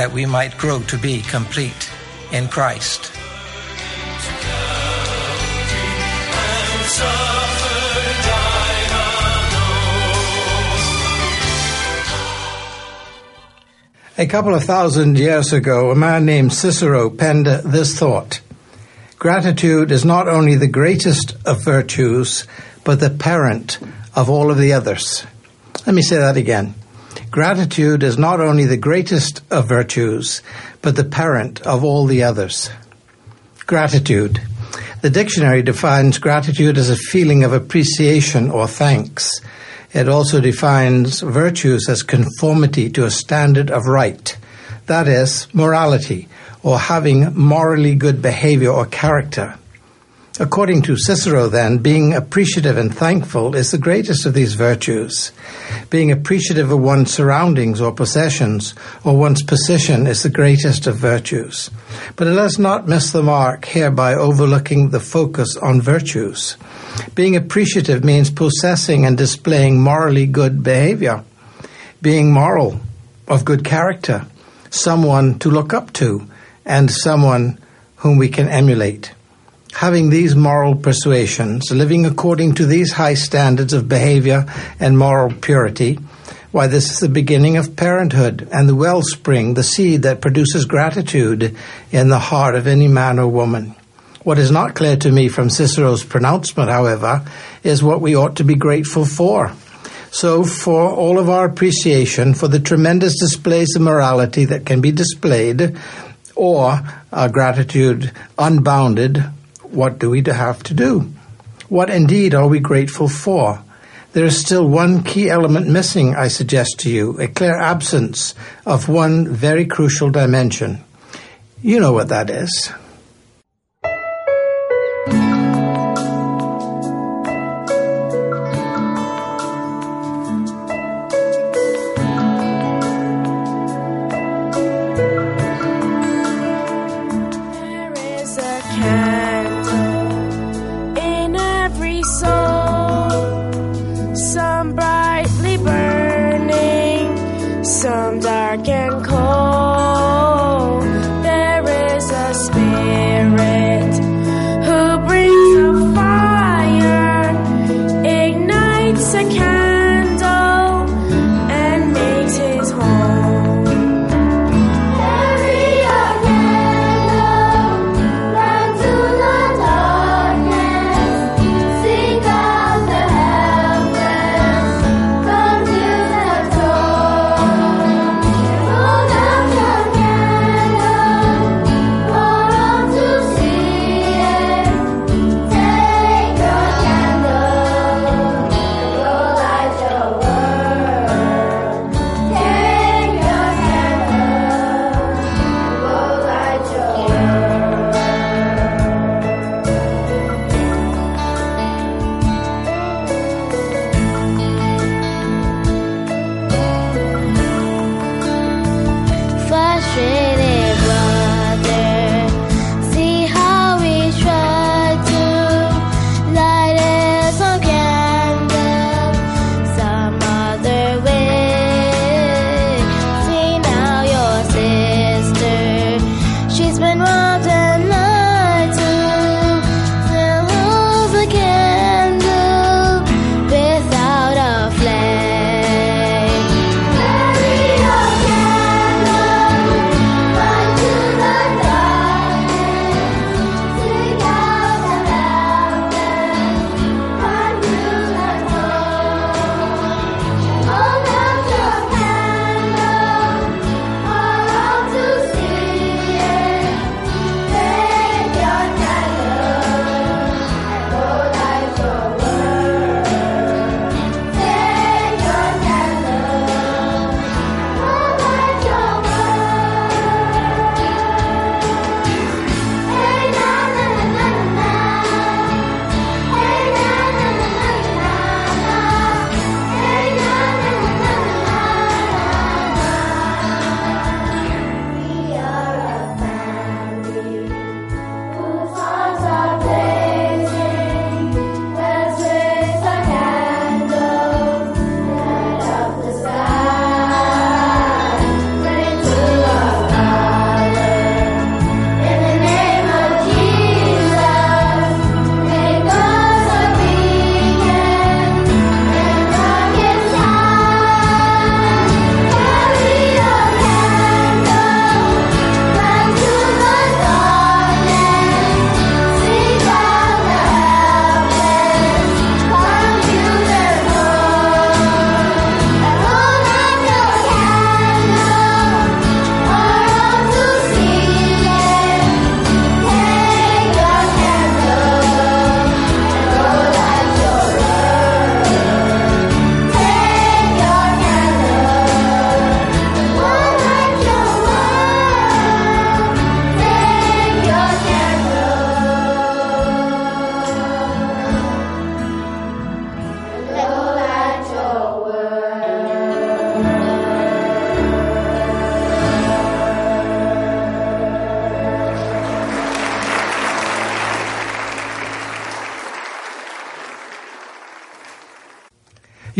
that we might grow to be complete in Christ. A couple of thousand years ago, a man named Cicero penned this thought Gratitude is not only the greatest of virtues, but the parent of all of the others. Let me say that again. Gratitude is not only the greatest of virtues, but the parent of all the others. Gratitude. The dictionary defines gratitude as a feeling of appreciation or thanks it also defines virtues as conformity to a standard of right, that is, morality, or having morally good behavior or character. According to Cicero, then, being appreciative and thankful is the greatest of these virtues. Being appreciative of one's surroundings or possessions or one's position is the greatest of virtues. But let us not miss the mark here by overlooking the focus on virtues. Being appreciative means possessing and displaying morally good behavior, being moral, of good character, someone to look up to, and someone whom we can emulate. Having these moral persuasions, living according to these high standards of behavior and moral purity, why, this is the beginning of parenthood and the wellspring, the seed that produces gratitude in the heart of any man or woman. What is not clear to me from Cicero's pronouncement, however, is what we ought to be grateful for. So, for all of our appreciation for the tremendous displays of morality that can be displayed, or our gratitude unbounded, what do we have to do? What indeed are we grateful for? There is still one key element missing, I suggest to you, a clear absence of one very crucial dimension. You know what that is.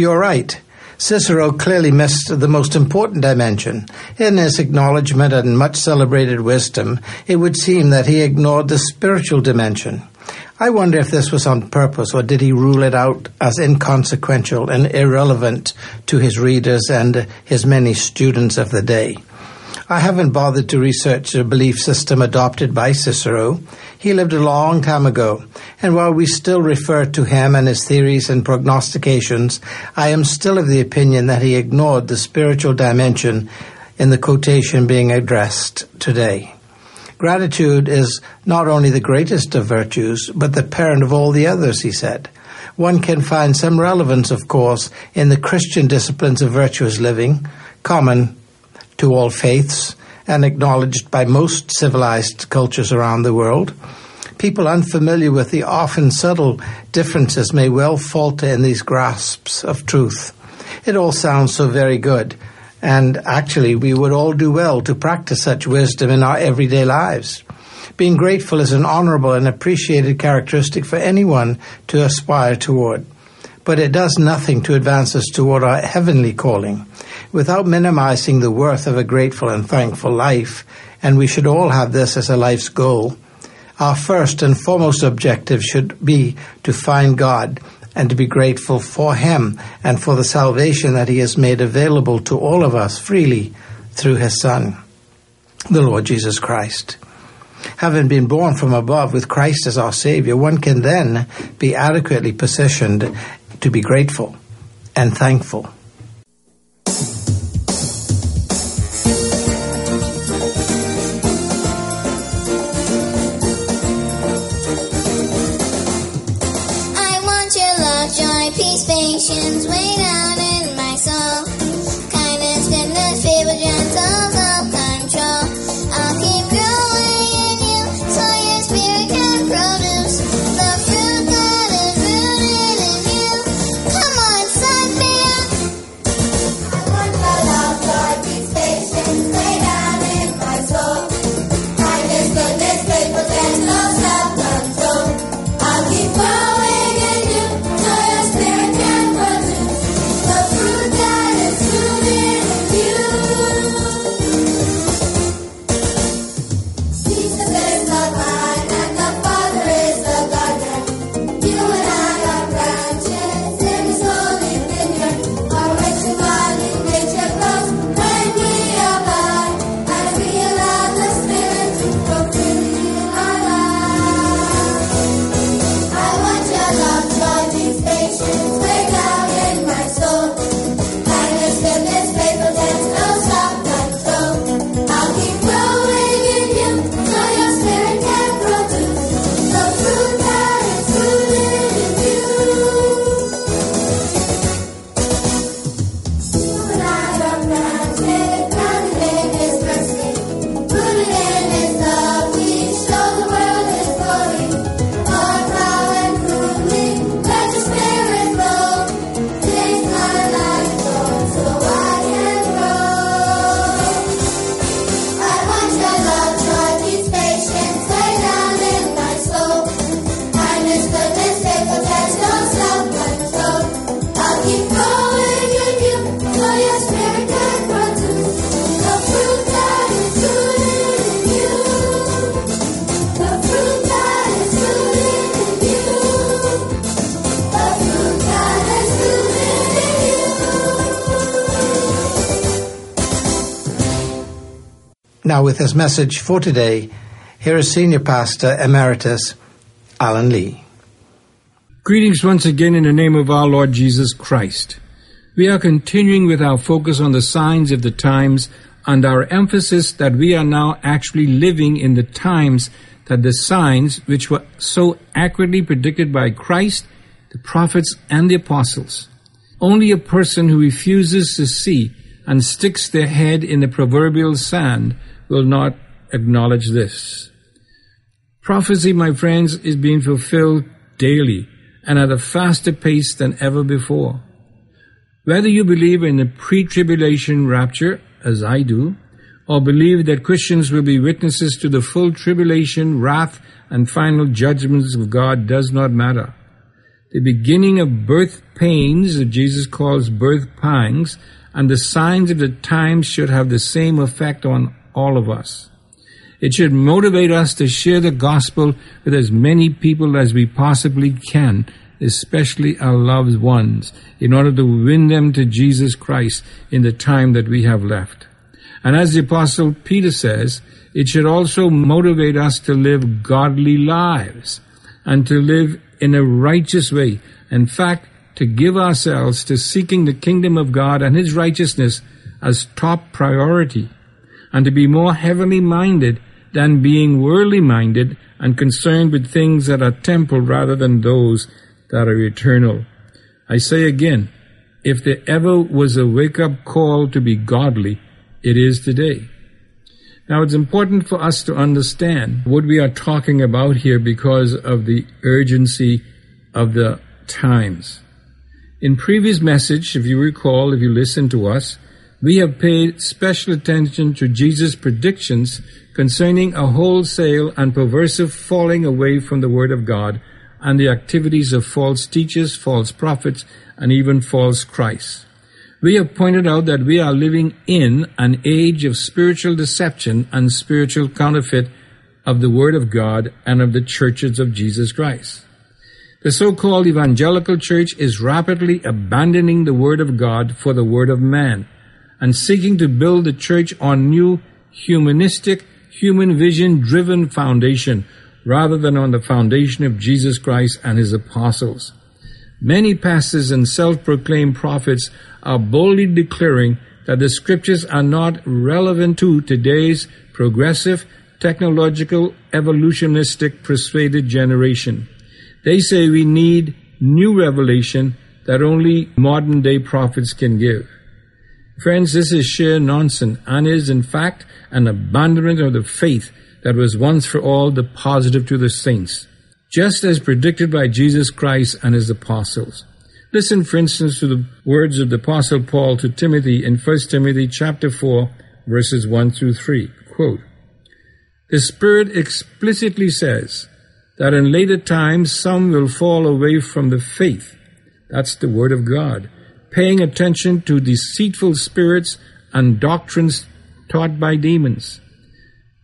You're right. Cicero clearly missed the most important dimension. In his acknowledgement and much celebrated wisdom, it would seem that he ignored the spiritual dimension. I wonder if this was on purpose or did he rule it out as inconsequential and irrelevant to his readers and his many students of the day. I haven't bothered to research the belief system adopted by Cicero. He lived a long time ago, and while we still refer to him and his theories and prognostications, I am still of the opinion that he ignored the spiritual dimension in the quotation being addressed today. Gratitude is not only the greatest of virtues, but the parent of all the others, he said. One can find some relevance, of course, in the Christian disciplines of virtuous living, common to all faiths and acknowledged by most civilized cultures around the world. People unfamiliar with the often subtle differences may well falter in these grasps of truth. It all sounds so very good, and actually, we would all do well to practice such wisdom in our everyday lives. Being grateful is an honorable and appreciated characteristic for anyone to aspire toward. But it does nothing to advance us toward our heavenly calling without minimizing the worth of a grateful and thankful life. And we should all have this as a life's goal. Our first and foremost objective should be to find God and to be grateful for Him and for the salvation that He has made available to all of us freely through His Son, the Lord Jesus Christ. Having been born from above with Christ as our Savior, one can then be adequately positioned to be grateful and thankful. With his message for today, here is Senior Pastor Emeritus Alan Lee. Greetings once again in the name of our Lord Jesus Christ. We are continuing with our focus on the signs of the times and our emphasis that we are now actually living in the times that the signs which were so accurately predicted by Christ, the prophets, and the apostles. Only a person who refuses to see and sticks their head in the proverbial sand will not acknowledge this. Prophecy, my friends, is being fulfilled daily and at a faster pace than ever before. Whether you believe in the pre-tribulation rapture, as I do, or believe that Christians will be witnesses to the full tribulation, wrath, and final judgments of God does not matter. the beginning of birth pains that Jesus calls birth pangs, and the signs of the times should have the same effect on all of us. It should motivate us to share the gospel with as many people as we possibly can, especially our loved ones, in order to win them to Jesus Christ in the time that we have left. And as the apostle Peter says, it should also motivate us to live godly lives and to live in a righteous way. In fact, to give ourselves to seeking the kingdom of God and His righteousness as top priority, and to be more heavenly minded than being worldly minded and concerned with things that are temporal rather than those that are eternal. I say again, if there ever was a wake up call to be godly, it is today. Now, it's important for us to understand what we are talking about here because of the urgency of the times. In previous message, if you recall, if you listen to us, we have paid special attention to Jesus' predictions concerning a wholesale and perversive falling away from the Word of God and the activities of false teachers, false prophets, and even false Christs. We have pointed out that we are living in an age of spiritual deception and spiritual counterfeit of the Word of God and of the churches of Jesus Christ. The so-called evangelical church is rapidly abandoning the Word of God for the Word of man and seeking to build the church on new humanistic, human vision driven foundation rather than on the foundation of Jesus Christ and his apostles. Many pastors and self-proclaimed prophets are boldly declaring that the scriptures are not relevant to today's progressive, technological, evolutionistic, persuaded generation. They say we need new revelation that only modern day prophets can give. Friends, this is sheer nonsense and is in fact an abandonment of the faith that was once for all deposited to the saints, just as predicted by Jesus Christ and his apostles. Listen, for instance, to the words of the Apostle Paul to Timothy in 1 Timothy chapter 4, verses 1 through 3. Quote, The Spirit explicitly says that in later times some will fall away from the faith. That's the Word of God. Paying attention to deceitful spirits and doctrines taught by demons.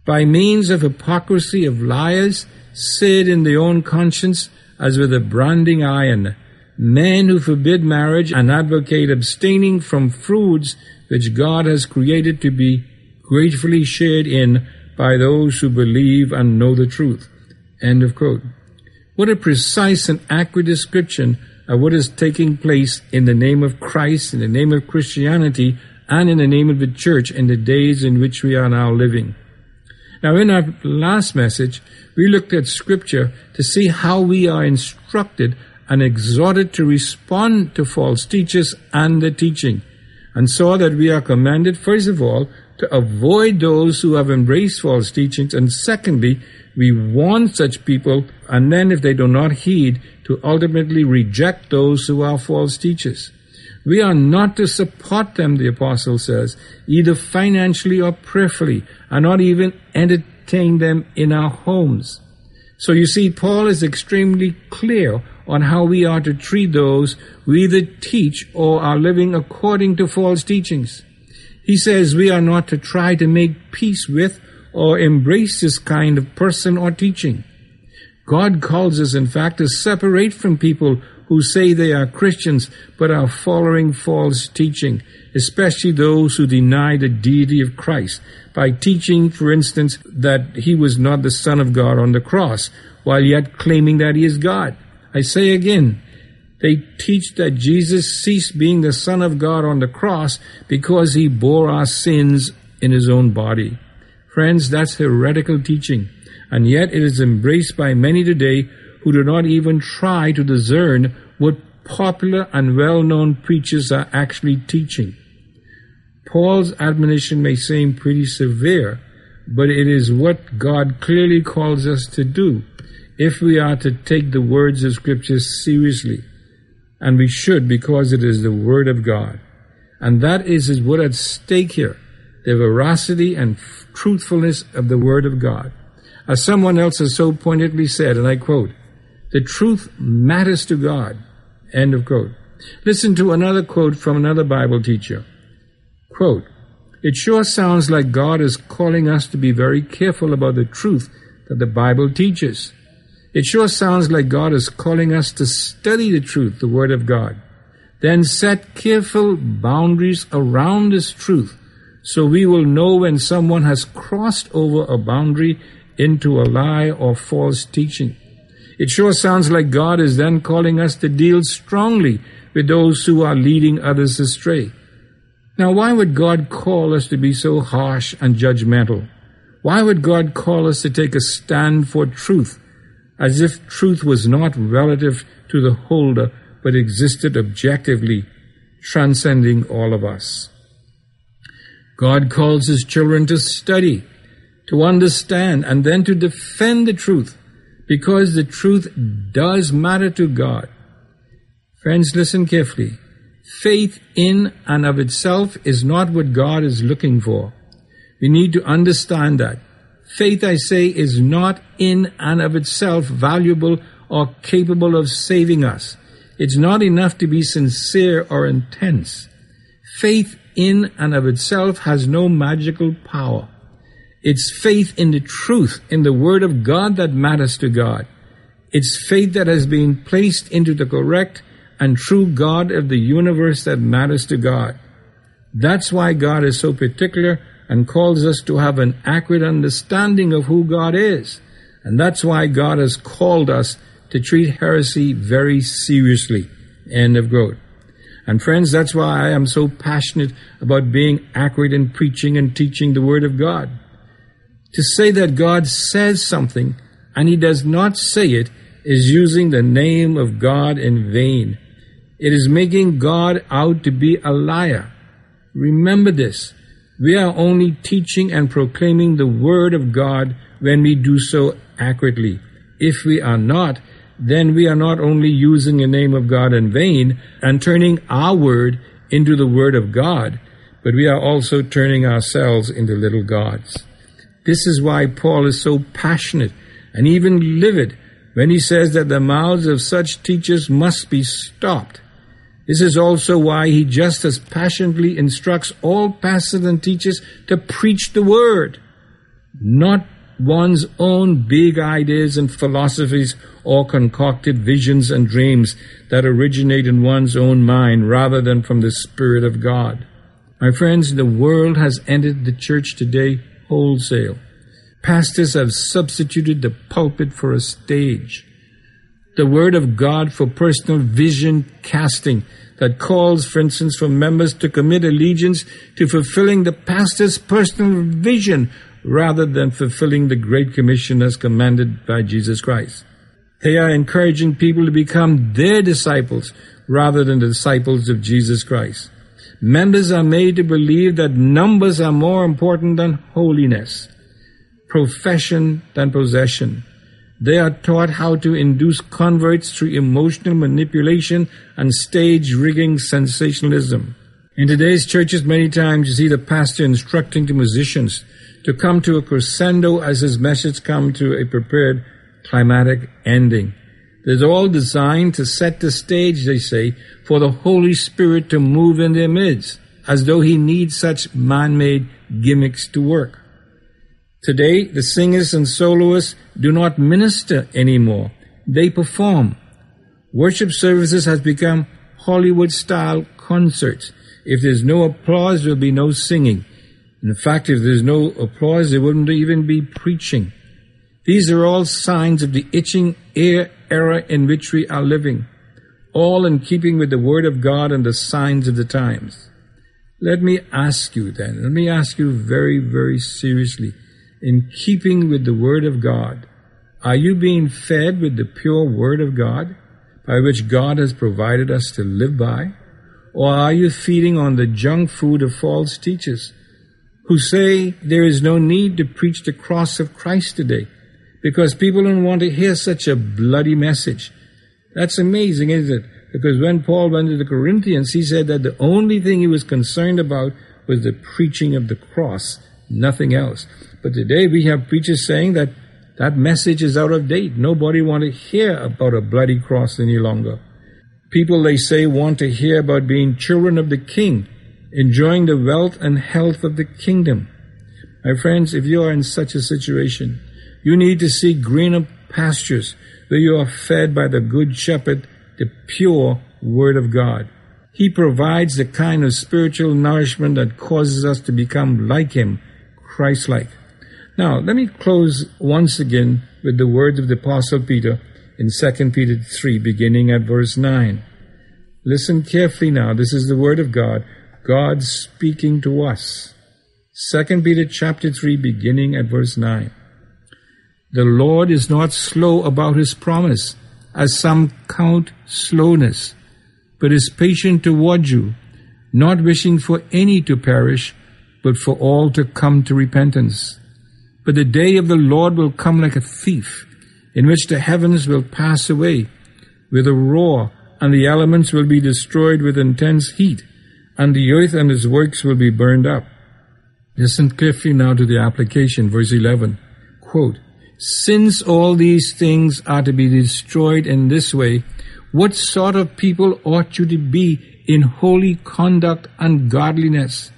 By means of hypocrisy of liars, seared in their own conscience as with a branding iron, men who forbid marriage and advocate abstaining from foods which God has created to be gratefully shared in by those who believe and know the truth. End of quote. What a precise and accurate description of what is taking place in the name of Christ, in the name of Christianity, and in the name of the church in the days in which we are now living. Now, in our last message, we looked at scripture to see how we are instructed and exhorted to respond to false teachers and the teaching, and saw that we are commanded, first of all, to avoid those who have embraced false teachings, and secondly, we warn such people, and then if they do not heed, to ultimately reject those who are false teachers. We are not to support them, the apostle says, either financially or prayerfully, and not even entertain them in our homes. So you see, Paul is extremely clear on how we are to treat those who either teach or are living according to false teachings. He says we are not to try to make peace with or embrace this kind of person or teaching. God calls us, in fact, to separate from people who say they are Christians but are following false teaching, especially those who deny the deity of Christ by teaching, for instance, that he was not the Son of God on the cross, while yet claiming that he is God. I say again, they teach that Jesus ceased being the Son of God on the cross because he bore our sins in his own body. Friends, that's heretical teaching, and yet it is embraced by many today who do not even try to discern what popular and well known preachers are actually teaching. Paul's admonition may seem pretty severe, but it is what God clearly calls us to do if we are to take the words of Scripture seriously. And we should because it is the Word of God. And that is, what at stake here the veracity and truthfulness of the Word of God. As someone else has so pointedly said, and I quote, The truth matters to God. End of quote. Listen to another quote from another Bible teacher. Quote, It sure sounds like God is calling us to be very careful about the truth that the Bible teaches. It sure sounds like God is calling us to study the truth, the Word of God. Then set careful boundaries around this truth so we will know when someone has crossed over a boundary into a lie or false teaching. It sure sounds like God is then calling us to deal strongly with those who are leading others astray. Now, why would God call us to be so harsh and judgmental? Why would God call us to take a stand for truth, as if truth was not relative to the holder, but existed objectively, transcending all of us? God calls His children to study, to understand, and then to defend the truth because the truth does matter to God. Friends, listen carefully. Faith in and of itself is not what God is looking for. We need to understand that. Faith, I say, is not in and of itself valuable or capable of saving us. It's not enough to be sincere or intense. Faith in and of itself has no magical power. It's faith in the truth, in the Word of God that matters to God. It's faith that has been placed into the correct and true God of the universe that matters to God. That's why God is so particular and calls us to have an accurate understanding of who God is. And that's why God has called us to treat heresy very seriously. End of quote. And friends, that's why I am so passionate about being accurate in preaching and teaching the Word of God. To say that God says something and he does not say it is using the name of God in vain. It is making God out to be a liar. Remember this. We are only teaching and proclaiming the Word of God when we do so accurately. If we are not, then we are not only using the name of God in vain and turning our word into the Word of God, but we are also turning ourselves into little gods. This is why Paul is so passionate and even livid when he says that the mouths of such teachers must be stopped. This is also why he just as passionately instructs all pastors and teachers to preach the word, not one's own big ideas and philosophies or concocted visions and dreams that originate in one's own mind rather than from the Spirit of God. My friends, the world has entered the church today wholesale. Pastors have substituted the pulpit for a stage. The Word of God for personal vision casting that calls, for instance, for members to commit allegiance to fulfilling the pastor's personal vision rather than fulfilling the Great Commission as commanded by Jesus Christ. They are encouraging people to become their disciples rather than the disciples of Jesus Christ. Members are made to believe that numbers are more important than holiness, profession than possession. They are taught how to induce converts through emotional manipulation and stage rigging sensationalism. In today's churches, many times you see the pastor instructing the musicians to come to a crescendo as his message come to a prepared climatic ending. It's all designed to set the stage, they say, for the Holy Spirit to move in their midst, as though he needs such man-made gimmicks to work. Today, the singers and soloists do not minister anymore. They perform. Worship services has become Hollywood-style concerts. If there's no applause, there'll be no singing. In fact, if there's no applause, there wouldn't even be preaching. These are all signs of the itching ear era in which we are living, all in keeping with the Word of God and the signs of the times. Let me ask you then, let me ask you very, very seriously, in keeping with the Word of God, are you being fed with the pure Word of God by which God has provided us to live by? Or are you feeding on the junk food of false teachers who say there is no need to preach the cross of Christ today because people don't want to hear such a bloody message? That's amazing, isn't it? Because when Paul went to the Corinthians, he said that the only thing he was concerned about was the preaching of the cross, nothing else. But today we have preachers saying that That message is out of date. Nobody want to hear about a bloody cross any longer. People, they say, want to hear about being children of the King, enjoying the wealth and health of the kingdom. My friends, if you are in such a situation, you need to seek greener pastures where you are fed by the Good Shepherd, the pure Word of God. He provides the kind of spiritual nourishment that causes us to become like Him, Christ like. Now, let me close once again with the words of the Apostle Peter in 2 Peter 3, beginning at verse 9. Listen carefully now. This is the Word of God, God speaking to us. 2 Peter chapter 3, beginning at verse 9. The Lord is not slow about his promise, as some count slowness, but is patient toward you, not wishing for any to perish, but for all to come to repentance. But the day of the Lord will come like a thief, in which the heavens will pass away with a roar, and the elements will be destroyed with intense heat, and the earth and its works will be burned up. Listen carefully now to the application, verse 11. Quote, Since all these things are to be destroyed in this way, what sort of people ought you to be in holy conduct and godliness,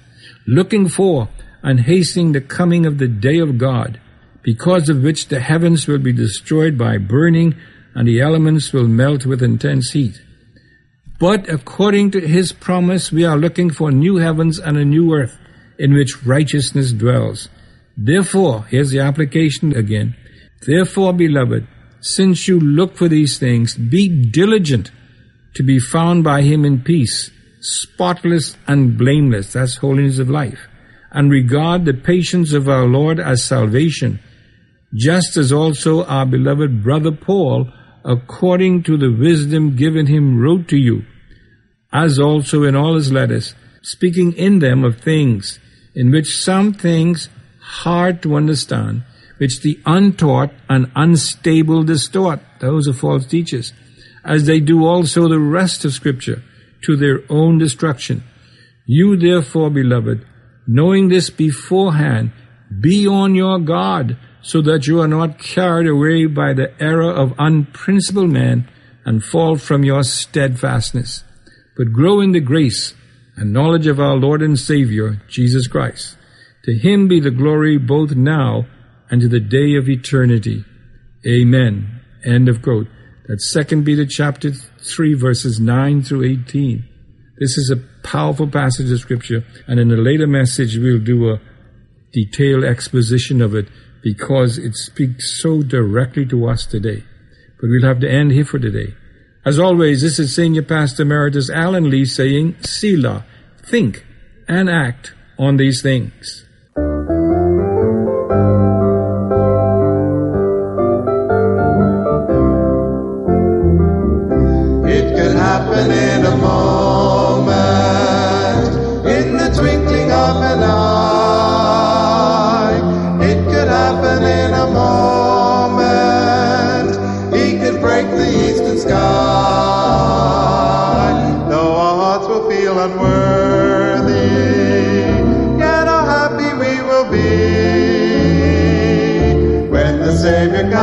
looking for and hastening the coming of the day of God, because of which the heavens will be destroyed by burning, and the elements will melt with intense heat. But according to his promise, we are looking for new heavens and a new earth in which righteousness dwells. Therefore, here's the application again. Therefore, beloved, since you look for these things, be diligent to be found by him in peace, spotless and blameless. That's holiness of life and regard the patience of our Lord as salvation, just as also our beloved brother Paul, according to the wisdom given him, wrote to you, as also in all his letters, speaking in them of things in which some things hard to understand, which the untaught and unstable distort, those are false teachers, as they do also the rest of Scripture, to their own destruction. You therefore, beloved, knowing this beforehand, be on your guard, so that you are not carried away by the error of unprincipled men and fall from your steadfastness, but grow in the grace and knowledge of our Lord and Savior, Jesus Christ. To him be the glory both now and to the day of eternity. Amen. End of quote. That's 2 Peter chapter 3 verses 9 through 18. This is a powerful passage of scripture, and in a later message we'll do a detailed exposition of it because it speaks so directly to us today. But we'll have to end here for today. As always, this is Senior Pastor Emeritus Alan Lee saying, Selah, think and act on these things.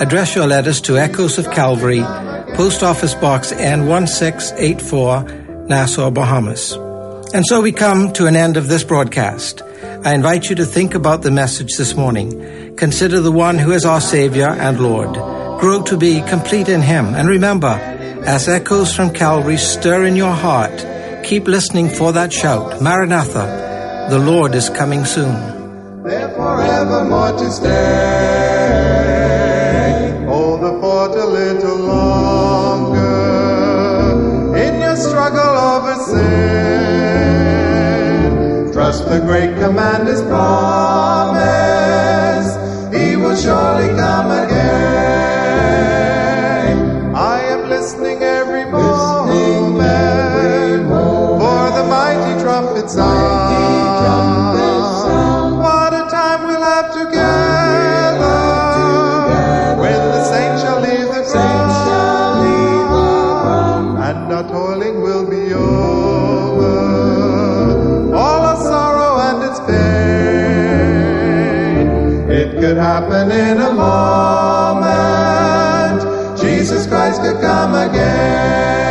address your letters to Echoes of Calvary, Post Office Box N1684, Nassau, Bahamas. And so we come to an end of this broadcast. I invite you to think about the message this morning. Consider the one who is our Savior and Lord. Grow to be complete in Him. And remember, as echoes from Calvary stir in your heart, keep listening for that shout, Maranatha, the Lord is coming soon. There forevermore to stay little longer in your struggle over sin. Trust the great commander's promise, he will surely come again. I am listening every moment, listening every moment. for the mighty trumpet sound. will be over. All our sorrow and its pain, it could happen in a moment. Jesus Christ could come again.